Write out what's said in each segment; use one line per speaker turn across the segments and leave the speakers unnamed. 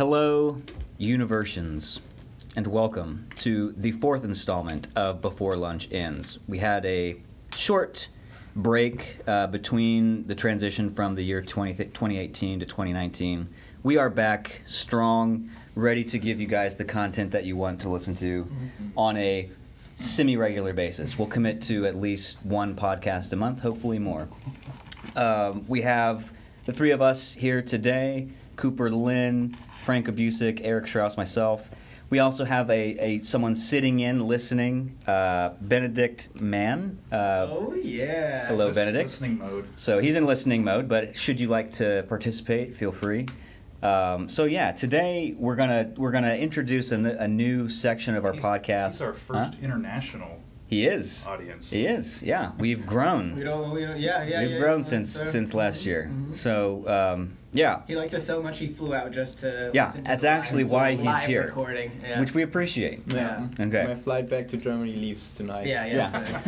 Hello, Universians, and welcome to the fourth installment of Before Lunch Ends. We had a short break uh, between the transition from the year 20, 2018 to 2019. We are back strong, ready to give you guys the content that you want to listen to on a semi regular basis. We'll commit to at least one podcast a month, hopefully more. Um, we have the three of us here today Cooper Lynn, Frank Abusick, Eric Strauss, myself. We also have a, a someone sitting in listening, uh, Benedict Mann. Uh,
Oh yeah.
hello,
Lis-
Benedict.
Listening mode.
So he's in listening mode, but should you like to participate, feel free. Um, so yeah, today we're gonna we're gonna introduce a new section of our
He's-
podcast.
He's our
Huh?
first international
He is.
audience.
He is. Yeah, we've grown.
We don't. We don't. Yeah, yeah.
We've
yeah,
grown
yeah,
since
so-
since last year.
Mhm.
So um, yeah,
He liked us so much he flew out just to.
Yeah,
to
that's
the
actually
live,
why he's
live
here.
Recording. Yeah.
which we appreciate.
Yeah.
Okay.
My flight back to Germany leaves tonight.
Yeah, yeah.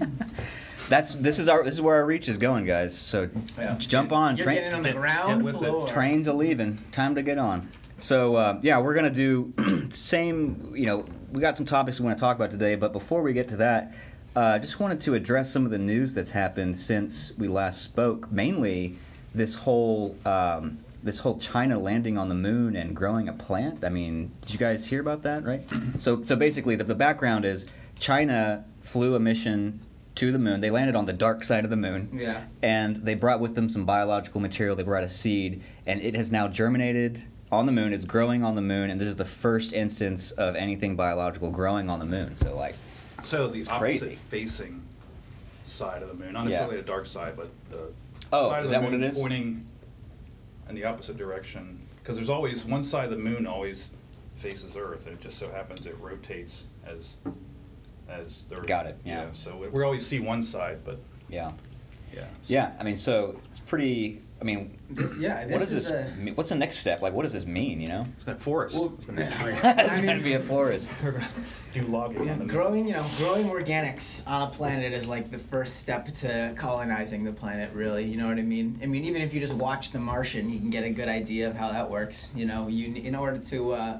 Yeah. That's this is our this is where our reach is going, guys. So
Yeah.
jump on.
You're
Train-
getting on the ground
get with
floor.
Trains are leaving. Time to get on. So uh, yeah, we're gonna do same. You know, we got some topics we want to talk about today, but before we get to that, uh, just wanted to address some of the news that's happened since we last spoke. Mainly, this whole um, this whole China landing on the moon and growing a plant. I mean, did you guys hear about that? Right. so so basically, the, the background is China flew a mission to the moon. They landed on the dark side of the moon
Yeah.
and they brought with them some biological material. They brought a seed, and it has now germinated on the moon. It's growing on the moon, and this is the first instance of anything biological growing on the moon. So, like,
So the opposite
crazy.
facing side of the moon, not
Yeah.
necessarily the dark side, but the
Oh,
side
is
of the
that what
moon
it is?
pointing in the opposite direction. Because there's always one side of the moon always faces Earth, and it just so happens it rotates as as the Earth.
Got it, yeah.
So we, we always see one side, but
yeah,
yeah. so-
yeah. I mean, so it's pretty. I mean,
This. Yeah. This
what does
is
this?
a.
mean- What's the next step? Like, what does this mean? You know,
It's that forest.
Well,
it's gonna be a tree.
it's
I
gonna
mean-
be a forest.
They're gonna do logging on the moon.
Growing, you know, growing organics on a planet is like the first step to colonizing the planet. Really, you know what I mean? I mean, even if you just watch The Martian, you can get a good idea of how that works. You know, you in order to uh,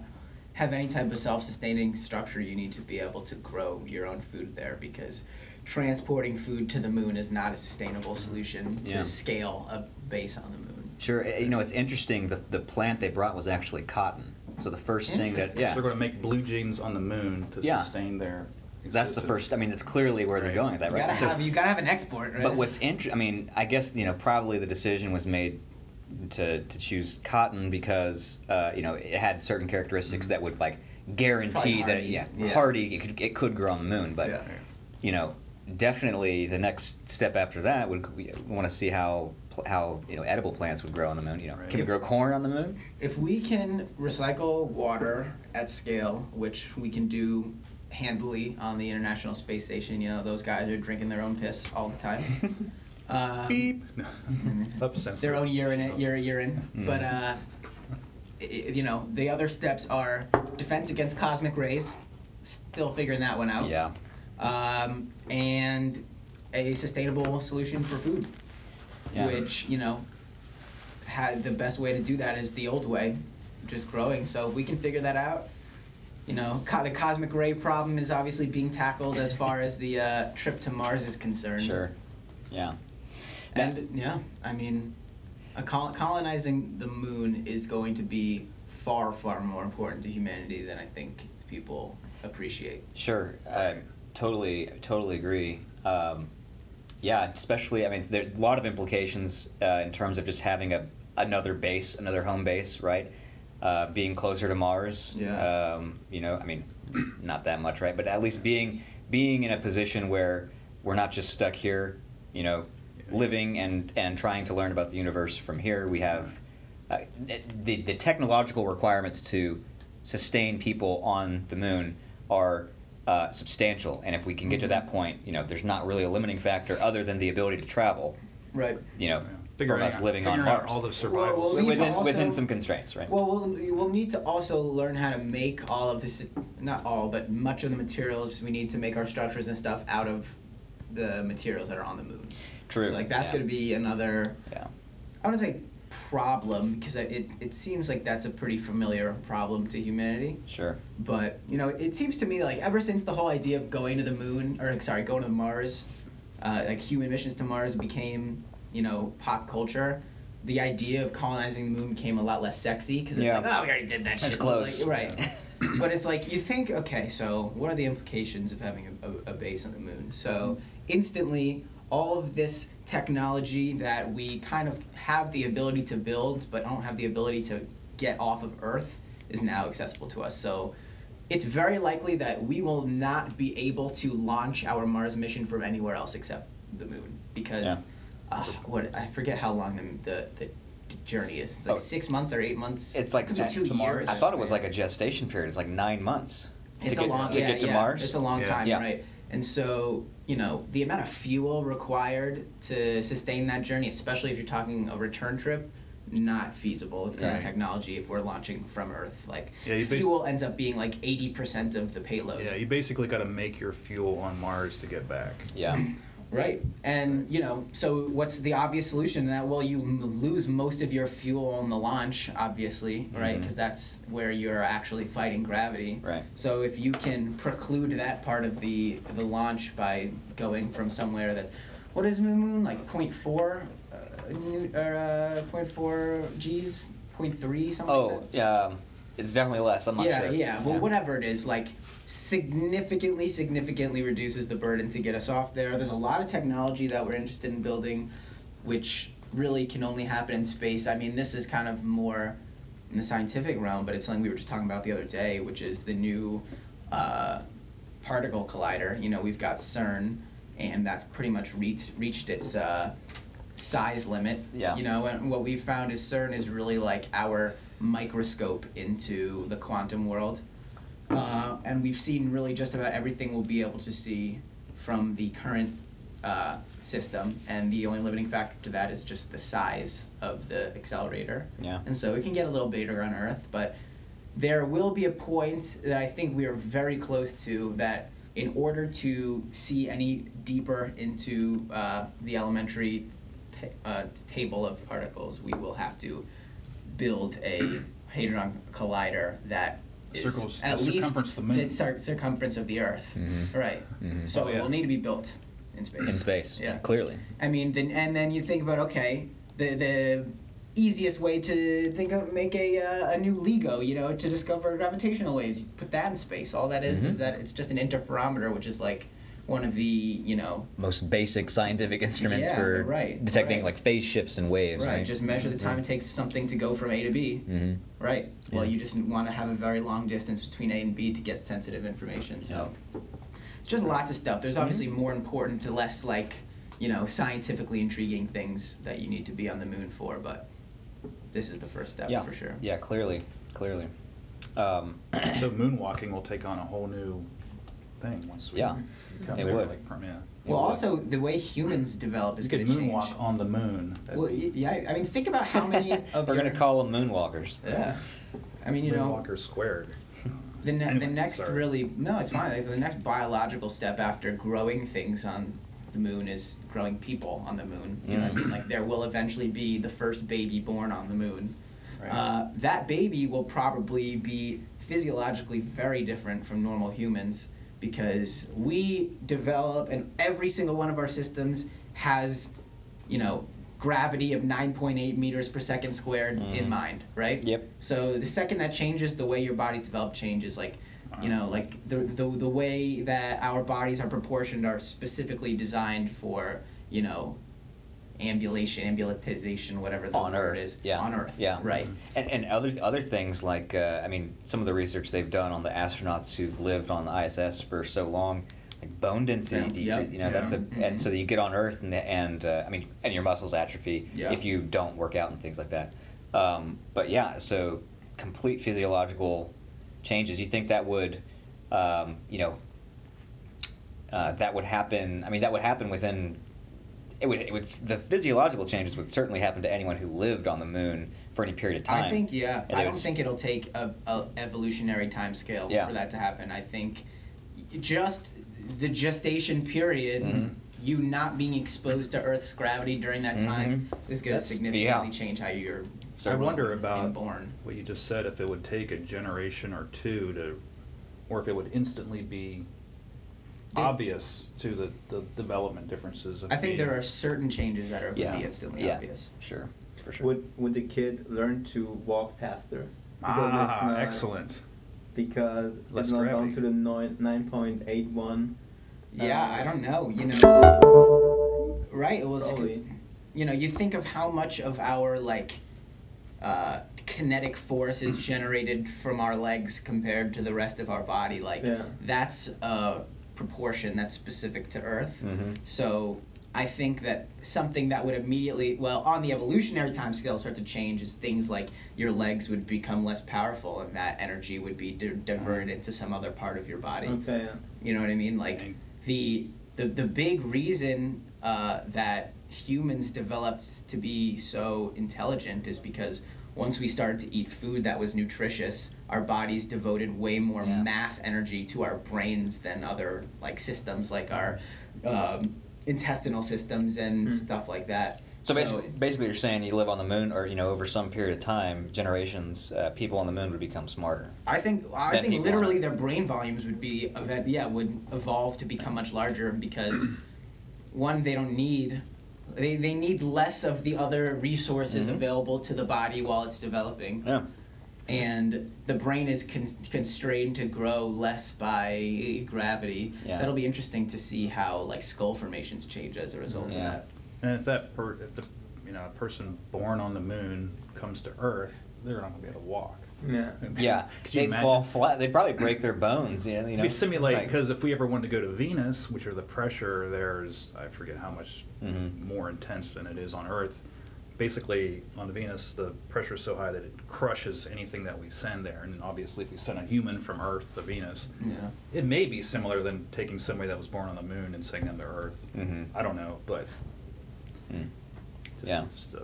have any type of self-sustaining structure, you need to be able to grow your own food there because transporting food to the moon is not a sustainable solution to
Yeah.
scale a base on the moon.
Sure. eh, You know, it's interesting. The the plant they brought was actually cotton. So the first thing that
Interesting.
yeah.
So they're going to make blue jeans on the moon to
Yeah.
sustain their.
That's the first. I mean, that's clearly where they're going with that,
You
right?
gotta
So-
have you gotta have an export, right?
But what's interesting, I mean, I guess you know probably the decision was made to to choose cotton because uh, you know it had certain characteristics that would like guarantee that it, yeah,
Yeah.
hardy it could it could grow on the moon. But
Yeah.
you know, definitely the next step after that would we want to see how how you know edible plants would grow on the moon. You know,
Right.
can we grow corn on the moon?
If we can recycle water at scale, which we can do handily on the International Space Station, you know, those guys are drinking their own piss all the time. Um,
Beep.
Their own urine, urine, urine.
Mm.
But, uh, i- i- you know, the other steps are defense against cosmic rays, still figuring that one out.
Yeah.
Um, and a sustainable solution for food
Yeah.
which you know had the best way to do that is the old way just growing so if we can figure that out you know co- the cosmic ray problem is obviously being tackled as far as the uh, trip to mars is concerned
Sure. Yeah.
and yeah i mean a col- colonizing the moon is going to be far far more important to humanity than i think people appreciate
Sure, I totally, totally agree. Um, yeah, especially, I mean, there are a lot of implications uh, in terms of just having a another base, another home base, right? Uh, being closer to Mars.
Yeah.
Um, you know, I mean, not that much, right? But at least being being in a position where we're not just stuck here, you know, living and and trying to learn about the universe from here. We have uh, the the technological requirements to sustain people on the moon are uh, substantial, and if we can get to that point, you know, there's not really a limiting factor other than the ability to travel.
right
You know,
Yeah.
from us
out-
living on Mars.
all the survival.
Well, well, we
within
also-
within some constraints, right?
Well, we'll we'll need to also learn how to make all of this, not all, but much of the materials we need to make our structures and stuff out of the materials that are on the moon.
True.
So like that's
yeah.
gonna be another.
Yeah.
I want to say problem because it, it seems like that's a pretty familiar problem to humanity.
Sure.
But you know, it seems to me like ever since the whole idea of going to the moon, or sorry, going to Mars, uh, like human missions to Mars became you know pop culture. The idea of colonizing the moon became a lot less sexy because it's
Yeah.
like, oh, we already did that
That's
shit.
close.
Like, right. but it's like you think, okay, so what are the implications of having a, a, a base on the moon? So instantly, all of this technology that we kind of have the ability to build, but don't have the ability to get off of Earth, is now accessible to us. So it's very likely that we will not be able to launch our Mars mission from anywhere else except the moon because
Yeah.
uh, what I forget how long the the, the journey is. It's like
Oh.
six months or eight months.
It's like
Could two
to Mars.
years.
I thought it was like a gestation period. It's like nine months.
It's
to
a
get,
long
to
yeah,
get to
yeah,
Mars.
It's a long
Yeah.
time,
Yeah.
right? And so you know the amount of fuel required to sustain that journey, especially if you're talking a return trip, not feasible with current
Right.
technology. If we're launching from Earth, like
Yeah, you bas-
fuel ends up being like eighty percent of the payload.
Yeah, you basically got to make your fuel on Mars to get back.
yeah.
Right. And, you know, so what's the obvious solution to that? Well, you m- lose most of your fuel on the launch, obviously, right? Because that's where you're actually fighting gravity.
Right.
So if you can preclude that part of the the launch by going from somewhere that, what is the moon like? 0.4, uh, nu- or uh, 0.4 G's, 0.3 something.
Oh,
like that?
yeah. um, It's definitely less. I'm not
yeah,
sure.
yeah. Well, whatever it is, like significantly, significantly reduces the burden to get us off there. There's a lot of technology that we're interested in building, which really can only happen in space. I mean, this is kind of more in the scientific realm, but it's something we were just talking about the other day, which is the new uh, particle collider. You know, we've got CERN, and that's pretty much reached reached its uh, size limit.
Yeah.
You know, and what we've found is CERN is really like our microscope into the quantum world. Uh, and we've seen really just about everything we'll be able to see from the current uh, system, and the only limiting factor to that is just the size of the accelerator.
Yeah.
And so it can get a little bigger on Earth, but there will be a point that I think we are very close to that in order to see any deeper into uh, the elementary ta- uh, table of particles, we will have to build a hadron collider that
Circles-
at
the
least
circumference of the moon.
the cir- circumference of the Earth.
Mhm.
Right.
Mhm.
So
Oh,
it will need to be built in space.
In space.
Yeah.
Clearly.
I mean, then and then you think about okay, the the easiest way to think of make a uh, a new LIGO, you know, to discover gravitational waves. Put that in space. All that is
Mhm.
is that it's just an interferometer, which is like one of the you know
Most basic scientific instruments
Yeah,
for
right,
detecting
right.
like phase shifts and waves.
right.
Right.
Just measure the time it takes something to go from A to B.
Mm-hmm.
Right. Well,
Yeah.
you just want to have a very long distance between A and B to get sensitive information. So, it's just lots of stuff. There's obviously
Mm-hmm.
more important to less like, you know, scientifically intriguing things that you need to be on the moon for. But this is the first step
Yeah.
for sure.
Yeah. Clearly. Clearly. Um,
So moonwalking will take on a whole new thing once we
Yeah,
come
it
there,
would.
Like, from, yeah.
Well,
would.
also the way humans develop is
you
going
could
to change.
moonwalk on the moon. That'd
Well,
be
yeah. I mean, think about how many of
We're
your,
gonna call them moonwalkers.
Yeah. I mean, you know,
moonwalker squared.
The, ne- the next
sorry.
really no, it's fine. Like, the next biological step after growing things on the moon is growing people on the moon. You know what I mean?
Mm.
Like there will eventually be the first baby born on the moon.
Right.
Uh, that baby will probably be physiologically very different from normal humans because we develop and every single one of our systems has, you know, gravity of 9.8 meters per second squared in
Mhm.
mind, right?
Yep.
So the second that changes, the way your body's developed changes. Like, you know, like the, the the way that our bodies are proportioned are specifically designed for, you know, ambulation, ambulatization, whatever the
on
word
Earth.
is.
Yeah.
On Earth.
Yeah.
Right.
And, and other other things like uh, I mean, some of the research they've done on the astronauts who've lived on the ISS for so long, like bone density
Yeah.
decrease.
Yep.
You know, that's a
Yeah.
and so you get on Earth and the, and uh, I mean, and your muscles atrophy
Yeah.
if you don't work out and things like that. Um, but yeah, so complete physiological changes. You think that would, um, you know, uh, that would happen? I mean, that would happen within. It would, it would. The physiological changes would certainly happen to anyone who lived on the moon for any period of time.
I think yeah.
And
I don't
would-
think it'll take a, a evolutionary time scale
Yeah.
for that to happen. I think just the gestation period,
Mhm.
you not being exposed to Earth's gravity during that time,
Mhm.
is going to significantly
yeah.
change how your
I wonder about
born.
what you just said. If it would take a generation or two to, or if it would instantly be
The-
obvious to the, the development differences. Of
I think there are certain changes that are
Yeah.
would be instantly
yeah.
obvious.
Sure. For sure.
Would would the kid learn to walk faster? Because
Ah,
not-
excellent.
Because
Less
it's not
gravity.
down to the nine nine point eight one.
Yeah,
Uh,
I don't know. You know, right? It was.
Probably.
You know, you think of how much of our like uh, kinetic force is generated from our legs compared to the rest of our body. Like
Yeah.
that's a proportion that's specific to Earth.
Mhm.
So I think that something that would immediately, well, on the evolutionary timescale, start to change is things like your legs would become less powerful, and that energy would be di- diverted into some other part of your body.
Okay. Yeah.
You know what I mean? Like
Right.
the the the big reason uh, that humans developed to be so intelligent is because once we started to eat food that was nutritious, our bodies devoted way more
Yeah.
mass energy to our brains than other like systems like our um, intestinal systems and
Hmm.
stuff like that.
So basically, basically, you're saying you live on the moon, or you know, over some period of time, generations, uh, people on the moon would become smarter.
I think I think literally
are.
their brain volumes would be yeah would evolve to become much larger because one they don't need they, they need less of the other resources
Mhm.
available to the body while it's developing
Yeah.
and the brain is con- constrained to grow less by gravity
Yeah.
that'll be interesting to see how like skull formations change as a result
Yeah.
of that
And if that per, if the you know a person born on the moon comes to Earth, they're not going to be able to walk.
Yeah.
Yeah.
Could
They'd fall flat. They'd probably break their bones. You know. You know
we simulate
like-
because if we ever wanted to go to Venus, which are the pressure there's I forget how much
Mhm.
more intense than it is on Earth. Basically, on Venus, the pressure is so high that it crushes anything that we send there. And obviously, if we send a human from Earth to Venus,
yeah
it may be similar than taking somebody that was born on the moon and sending them to Earth.
Mhm.
I don't know, but
Mm.
just,
Yeah.
just the,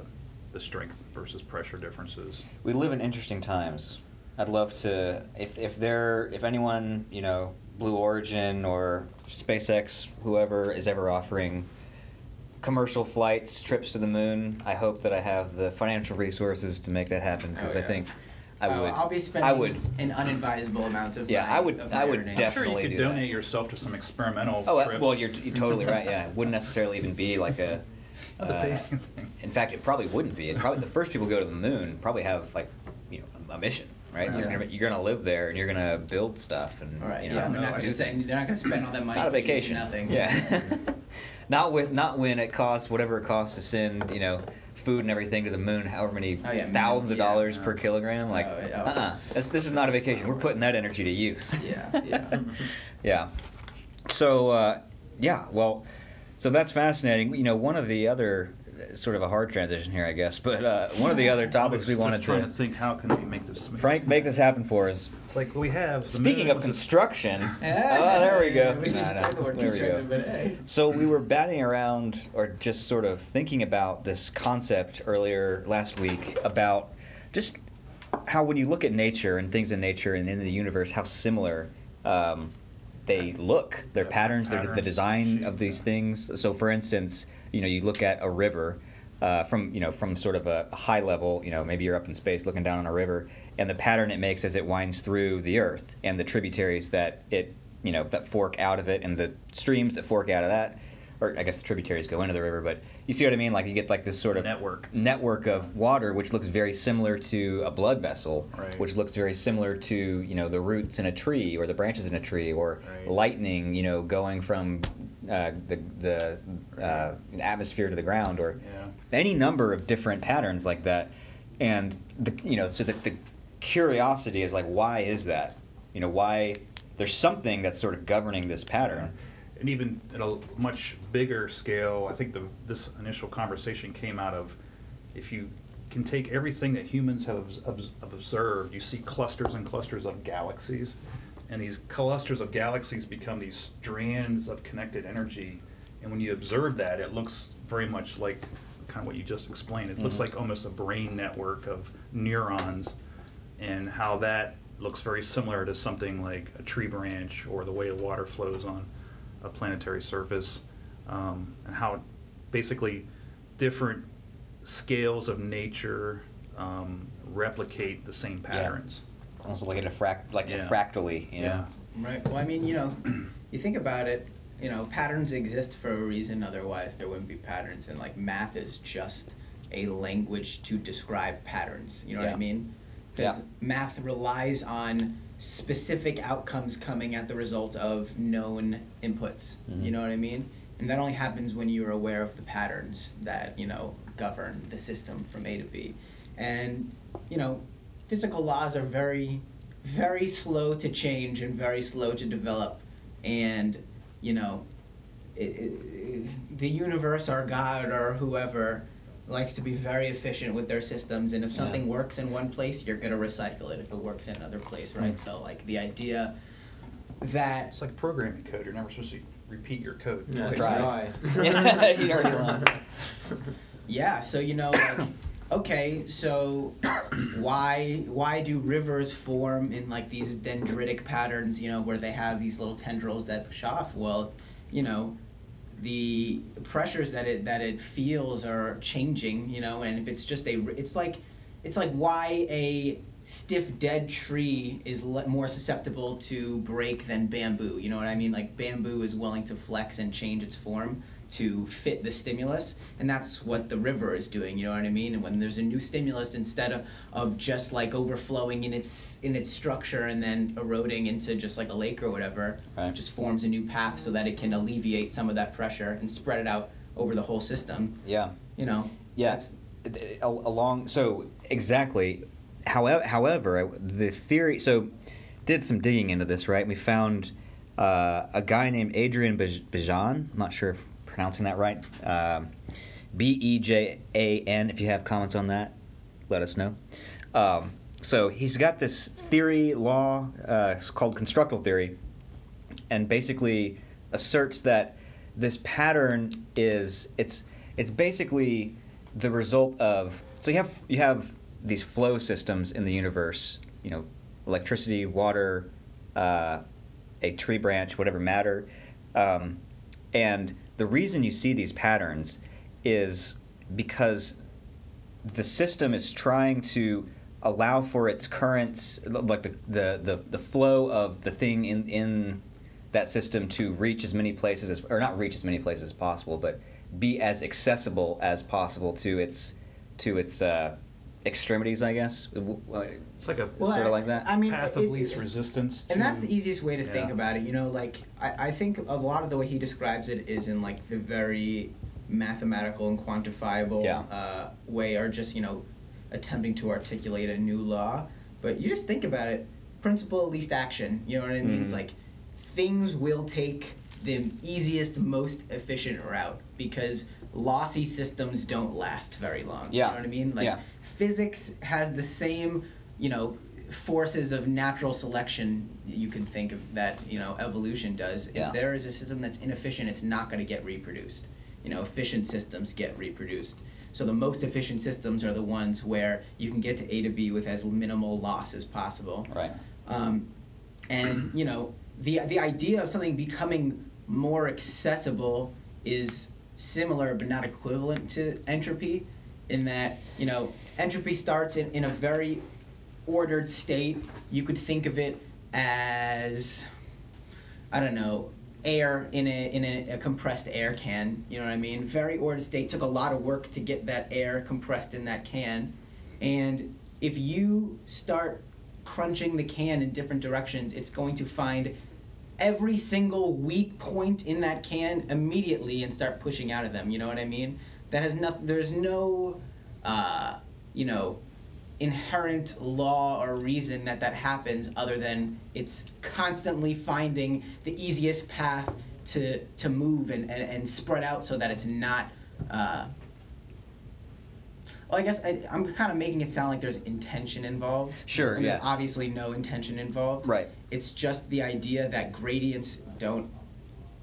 the strength versus pressure differences.
we live in interesting times. I'd love to if if there if anyone you know Blue Origin or SpaceX whoever is ever offering commercial flights trips to the moon. I hope that I have the financial resources to make that happen because
Oh,
I think I would.
I'll be spending
I would.
an unadvisable amount of
Yeah,
my,
I would- I would
earnings.
I'm sure
Definitely
you could
do that.
donate yourself to some experimental
Oh uh,
trips.
well, you're, you're totally right. Yeah, it wouldn't necessarily even be like a. in fact, it probably wouldn't be. It probably the first people go to the moon probably have like, you know, a mission, right? Like
Yeah.
you're, you're gonna live there and you're gonna build stuff and
All right,
you know,
yeah,
no,
they're not
I
going to
do
spend. They're not going to spend all that
It's
money.
not a
for you to do
vacation.
Nothing.
Yeah. not with not when it costs whatever it costs to send you know food and everything to the moon, however many
Oh, yeah,
thousands of
yeah.
dollars
Yeah.
per kilogram. Like,
Oh, yeah.
uh-uh. That's, this is not a vacation. We're putting that energy to use.
Yeah, yeah.
yeah. So uh, yeah, well, so that's fascinating. You know, one of the other sort of a hard transition here, I guess, but uh, one of the other topics we
just
wanted
trying
to,
to think how can we make this
Frank make this happen for us.
It's like we have.
Speaking of construction,
Hey,
oh, there we go.
We
No, no,
the
there we go.
but hey.
So we were batting around, or just sort of thinking about this concept earlier last week about just how when you look at nature and things in nature and in the universe, how similar um, they look. Their
Yeah,
patterns, their, the
patterns,
design of these things. So, for instance, you know, you look at a river. Uh, from you know from sort of a high level you know maybe you're up in space looking down on a river and the pattern it makes as it winds through the earth and the tributaries that it you know that fork out of it and the streams that fork out of that or I guess the tributaries go into the river, but you see what I mean? Like you get like this sort of
Network.
network of water, which looks very similar to a blood vessel,
Right.
which looks very similar to you know the roots in a tree or the branches in a tree or
Right.
lightning, you know, going from uh, the the uh, atmosphere to the ground or
Yeah.
any number of different patterns like that. And the you know so the, the curiosity is like why is that? You know why there's something that's sort of governing this pattern.
And even at a much bigger scale, I think the, this initial conversation came out of if you can take everything that humans have, observed, you see clusters and clusters of galaxies, and these clusters of galaxies become these strands of connected energy. And when you observe that, it looks very much like kind of what you just explained. It looks
Mhm.
like almost a brain network of neurons, and how that looks very similar to something like a tree branch or the way the water flows on a planetary surface, um, and how basically different scales of nature um, replicate the same patterns.
Almost like a frac, like
Yeah.
fractally, you know?
Right. Well, I mean, you know, you think about it. You know, patterns exist for a reason. Otherwise, there wouldn't be patterns. And like math is just a language to describe patterns. You know what I mean? Because
Yeah.
math relies on specific outcomes coming at the result of known inputs.
Mhm.
You know what I mean? And that only happens when you're aware of the patterns that you know govern the system from A to B. And you know, physical laws are very, very slow to change and very slow to develop. And you know, it, it, the universe or God or whoever likes to be very efficient with their systems. And if something
Yeah.
works in one place, you're gonna recycle it if it works in another place, right?
Mm.
So like the idea that
It's like programming code. You're never supposed to repeat your code.
Yeah,
twice.
Try.
try.
You already lost.
Yeah, so you know, like, okay, so why why do rivers form in like these dendritic patterns? You know, where they have these little tendrils that push off. Well, you know, the pressures that it that it feels are changing. You know, and if it's just a, it's like, it's like why a stiff dead tree is le- more susceptible to break than bamboo. You know what I mean? Like bamboo is willing to flex and change its form to fit the stimulus, and that's what the river is doing. You know what I mean? And when there's a new stimulus, instead of, of just like overflowing in its in its structure and then eroding into just like a lake or whatever,
Right.
just forms a new path so that it can alleviate some of that pressure and spread it out over the whole system.
Yeah.
You know.
Yeah, along. So exactly. However, however, the theory. So, did some digging into this. Right, we found uh, a guy named Adrian Bejan. I'm not sure if pronouncing that right. Um, B E J A N. If you have comments on that, let us know. Um, so he's got this theory law. Uh, called constructal theory, and basically asserts that this pattern is it's it's basically the result of so you have you have these flow systems in the universe you know electricity water uh, a tree branch whatever matter um, and the reason you see these patterns is because the system is trying to allow for its currents, like the, the, the, flow of the thing in, in that system to reach as many places as, or not reach as many places as possible, but be as accessible as possible to its, to its uh, extremities, I guess.
It's like a
Well,
sort of like that.
I mean,
path
it-
of least
it-
resistance.
and that's the easiest way to think about it you know like I, I think a lot of the way he describes it is in like the very mathematical and quantifiable
Yeah.
uh, way or just you know attempting to articulate a new law but you just think about it principle of least action you know what i mean it's
Mhm.
like things will take the easiest most efficient route because lossy systems don't last very long
Yeah.
you know what i mean like
Yeah.
physics has the same you know forces of natural selection you can think of that you know evolution does
Yeah.
if there is a system that's inefficient it's not going to get reproduced you know efficient systems get reproduced so the most efficient systems are the ones where you can get to a to b with as minimal loss as possible
Right.
um, and you know the the idea of something becoming more accessible is similar but not equivalent to entropy in that you know entropy starts in, in a very ordered state you could think of it as I don't know, air in a in a, a compressed air can. You know what I mean? Very ordered state. Took a lot of work to get that air compressed in that can, and if you start crunching the can in different directions, it's going to find every single weak point in that can immediately and start pushing out of them. You know what I mean? That has nothing. There's no, uh, you know, inherent law or reason that that happens other than it's constantly finding the easiest path to to move and, and, and spread out so that it's not uh, well, I guess I, I'm kind of making it sound like there's intention involved.
Sure, yeah.
There's obviously no intention involved.
Right.
It's just the idea that gradients don't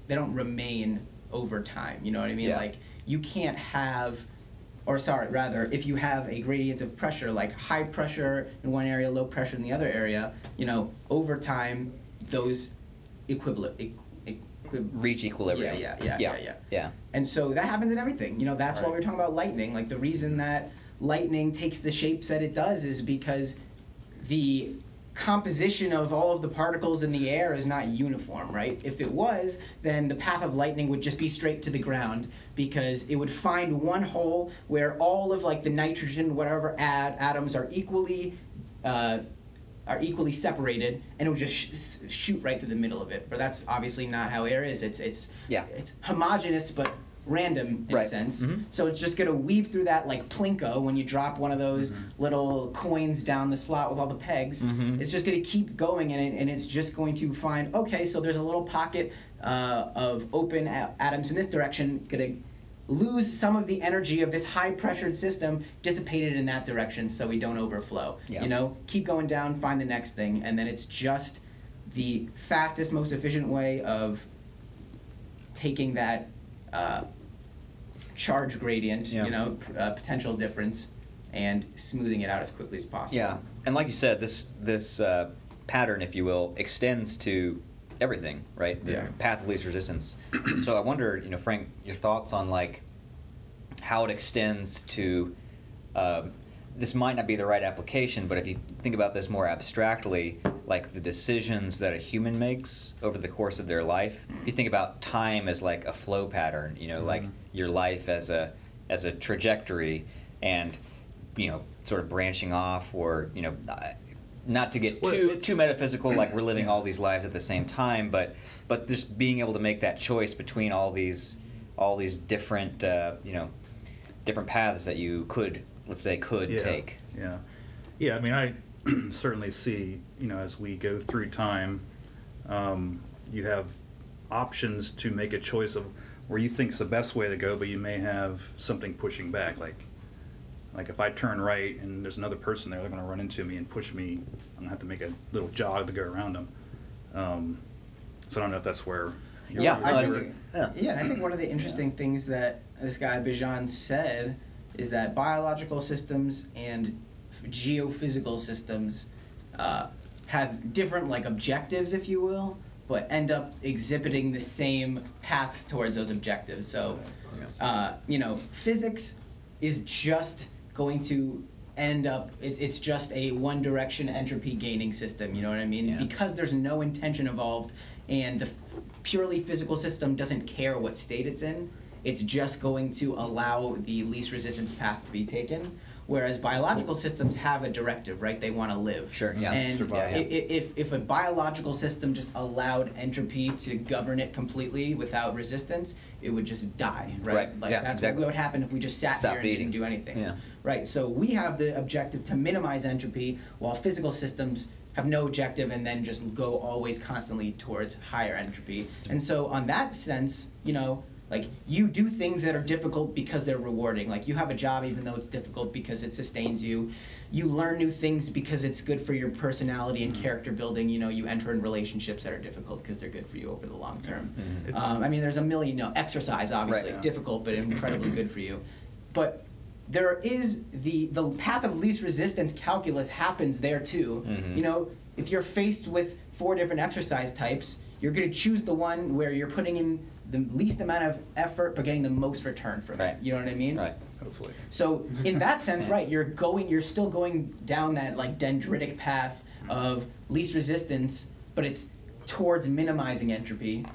they don't remain over time. You know what I mean?
Yeah.
Like you can't have or sorry, rather, if you have a gradient of pressure, like high pressure in one area, low pressure in the other area, you know, over time, those equivalent, equi-
Reach equilibrium.
Yeah, yeah, yeah,
yeah,
yeah, yeah.
yeah.
and so that happens in everything. You know, that's why
Right.
we're talking about lightning. Like the reason that lightning takes the shapes that it does is because the composition of all of the particles in the air is not uniform, right? If it was, then the path of lightning would just be straight to the ground because it would find one hole where all of like the nitrogen, whatever ad- atoms are equally uh, are equally separated, and it would just sh- shoot right through the middle of it. But that's obviously not how air is. It's it's
Yeah.
it's homogeneous but random in
Right.
a sense.
Mhm.
So it's just gonna weave through that like plinko when you drop one of those little coins down the slot with all the pegs.
Mhm.
It's just gonna keep going and, it, and it's just going to find okay, so there's a little pocket uh, of open a- atoms in this direction. It's gonna lose some of the energy of this high pressured system, dissipate it in that direction so we don't overflow.
Yeah.
You know, keep going down, find the next thing, and then it's just the fastest, most efficient way of taking that uh, charge gradient,
Yeah.
you know, uh, potential difference, and smoothing it out as quickly as possible.
Yeah, and like you said, this this uh, pattern, if you will, extends to everything, right? This
Yeah.
path of least resistance. so I wonder, you know, Frank, your thoughts on like how it extends to. Um, this might not be the right application, but if you think about this more abstractly, like the decisions that a human makes over the course of their life, if you think about time as like a flow pattern, you know, like
Mhm.
your life as a as a trajectory, and you know, sort of branching off, or you know, uh, not to get
Well,
too too metaphysical, like we're living all these lives at the same time, but but just being able to make that choice between all these all these different uh, you know different paths that you could let's say could
yeah,
take.
Yeah, yeah. I mean, I certainly see. You know, as we go through time, um, you have options to make a choice of where you think is the best way to go, but you may have something pushing back. Like, like if I turn right and there's another person there, they're going to run into me and push me. I'm going to have to make a little jog to go around them. Um, so I don't know if that's where. you're-
Yeah,
I
that's-
you're-
yeah.
Yeah, and I think one of the interesting things that this guy Bejan said is that biological systems and geophysical systems uh, have different like objectives, if you will, but end up exhibiting the same paths towards those objectives. So, uh, you know, physics is just going to end up it's, it's just a one direction entropy gaining system you know what i mean
Yeah.
because there's no intention involved and the f- purely physical system doesn't care what state it's in it's just going to allow the least resistance path to be taken whereas biological systems have a directive right they want to live
Sure, yeah.
and
Survive.
i- i- if, if a biological system just allowed entropy to govern it completely without resistance it would just die right,
Right,
like
yeah,
that's
exactly.
what would happen if we just sat
Stop
here and
eating.
didn't do anything
Yeah.
Right, so we have the objective to minimize entropy, while physical systems have no objective and then just go always constantly towards higher entropy. And so, on that sense, you know, like you do things that are difficult because they're rewarding. Like you have a job even though it's difficult because it sustains you. You learn new things because it's good for your personality and character building. You know, you enter in relationships that are difficult because they're good for you over the long term.
Mhm.
Um, I mean, there's a million. No, exercise obviously
Right.
difficult but incredibly good for you. But there is the the path of least resistance calculus happens there too.
Mhm.
You know, if you're faced with four different exercise types, you're going to choose the one where you're putting in the least amount of effort but getting the most return from
Right.
it. You know what I mean?
Right.
Hopefully.
So in that sense, right, you're going, you're still going down that like dendritic path of least resistance, but it's towards minimizing entropy.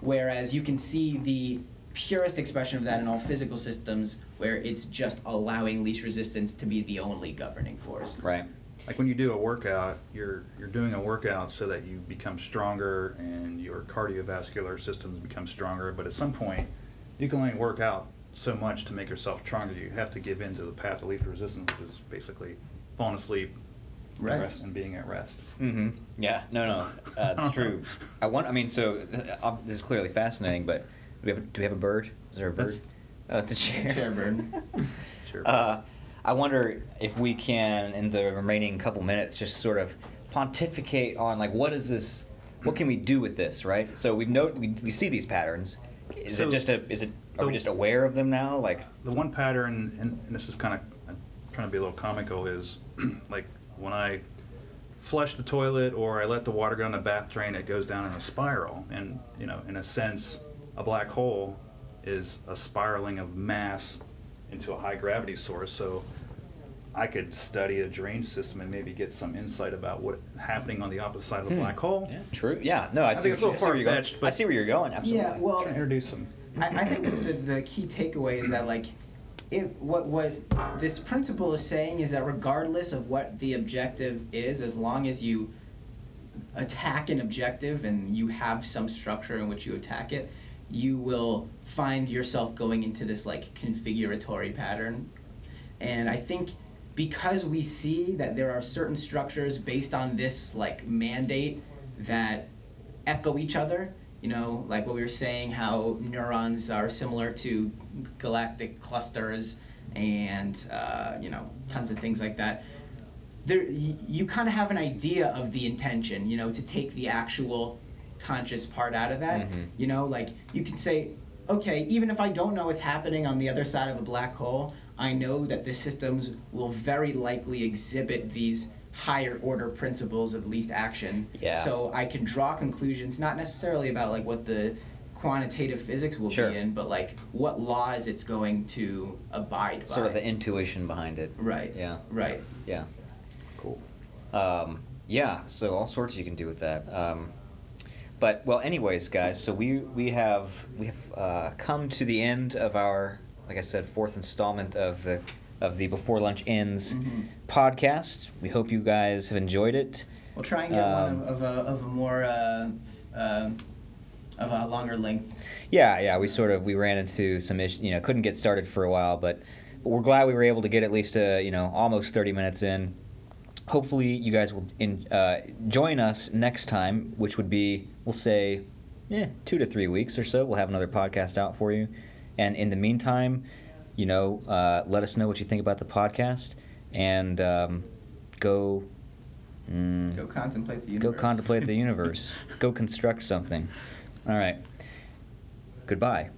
Whereas you can see the purest expression of that in all physical systems, where it's just allowing least resistance to be the only governing force.
Right.
Like when you do a workout, you're you're doing a workout so that you become stronger and your cardiovascular systems become stronger. But at some point, you can only work out so much to make yourself stronger. You have to give in to the path of least resistance, which is basically falling asleep, and
Right.
rest, and being at rest.
Mm-hmm. Yeah. No. No. Uh, it's true. I want. I mean, so uh, this is clearly fascinating. But do we have? A, do we have a bird? Is there a bird?
That's-
oh, it's a chair.
Chair bird.
Sure.
Uh, I wonder if we can, in the remaining couple minutes, just sort of pontificate on like what is this? What can we do with this? Right. So we know we, we see these patterns. Is
So-
it just a? Is it? Are we just aware of them now? Like.
the one pattern, and, and this is kind of I'm trying to be a little comical, is like when I flush the toilet or I let the water go in the bath drain, it goes down in a spiral. And you know, in a sense, a black hole is a spiraling of mass into a high gravity source. So I could study a drainage system and maybe get some insight about what's happening on the opposite side of the
Hmm.
black hole.
Yeah, true. Yeah, no, I,
I
see
think it's a little
you- I see where you're going.
far-fetched, but I
see where you're going. Absolutely.
Yeah, well,
Trying to introduce some.
I, I think the, the key takeaway is that like if what what this principle is saying is that regardless of what the objective is, as long as you attack an objective and you have some structure in which you attack it, you will find yourself going into this like configuratory pattern. And I think because we see that there are certain structures based on this like mandate that echo each other, you know, like what we were saying, how neurons are similar to galactic clusters and, uh, you know, tons of things like that. There, you kind of have an idea of the intention, you know, to take the actual conscious part out of that.
Mhm.
You know, like you can say, okay, even if I don't know what's happening on the other side of a black hole, I know that the systems will very likely exhibit these higher order principles of least action.
Yeah.
So I can draw conclusions, not necessarily about like what the quantitative physics will
Sure.
be in, but like what laws it's going to abide by.
Sort of the intuition behind it.
right.
Yeah.
Right.
Yeah.
Cool.
Um, yeah, so all sorts you can do with that. Um, but well, anyways, guys, so we we have we have uh, come to the end of our, like I said, fourth installment of the of the Before Lunch Ends
Mhm.
podcast. We hope you guys have enjoyed it.
We'll try and get
Um,
one of, of a of a more uh, uh, of a longer length.
Yeah, yeah, we sort of we ran into some issues, you know, couldn't get started for a while, but, but we're glad we were able to get at least a you know almost 30 minutes in. Hopefully, you guys will in, uh, join us next time, which would be we'll say, yeah, two to three weeks or so. We'll have another podcast out for you, and in the meantime, you know, uh, let us know what you think about the podcast, and um, go. mm,
Go contemplate the
Go contemplate the universe. Go construct something. All right. Goodbye.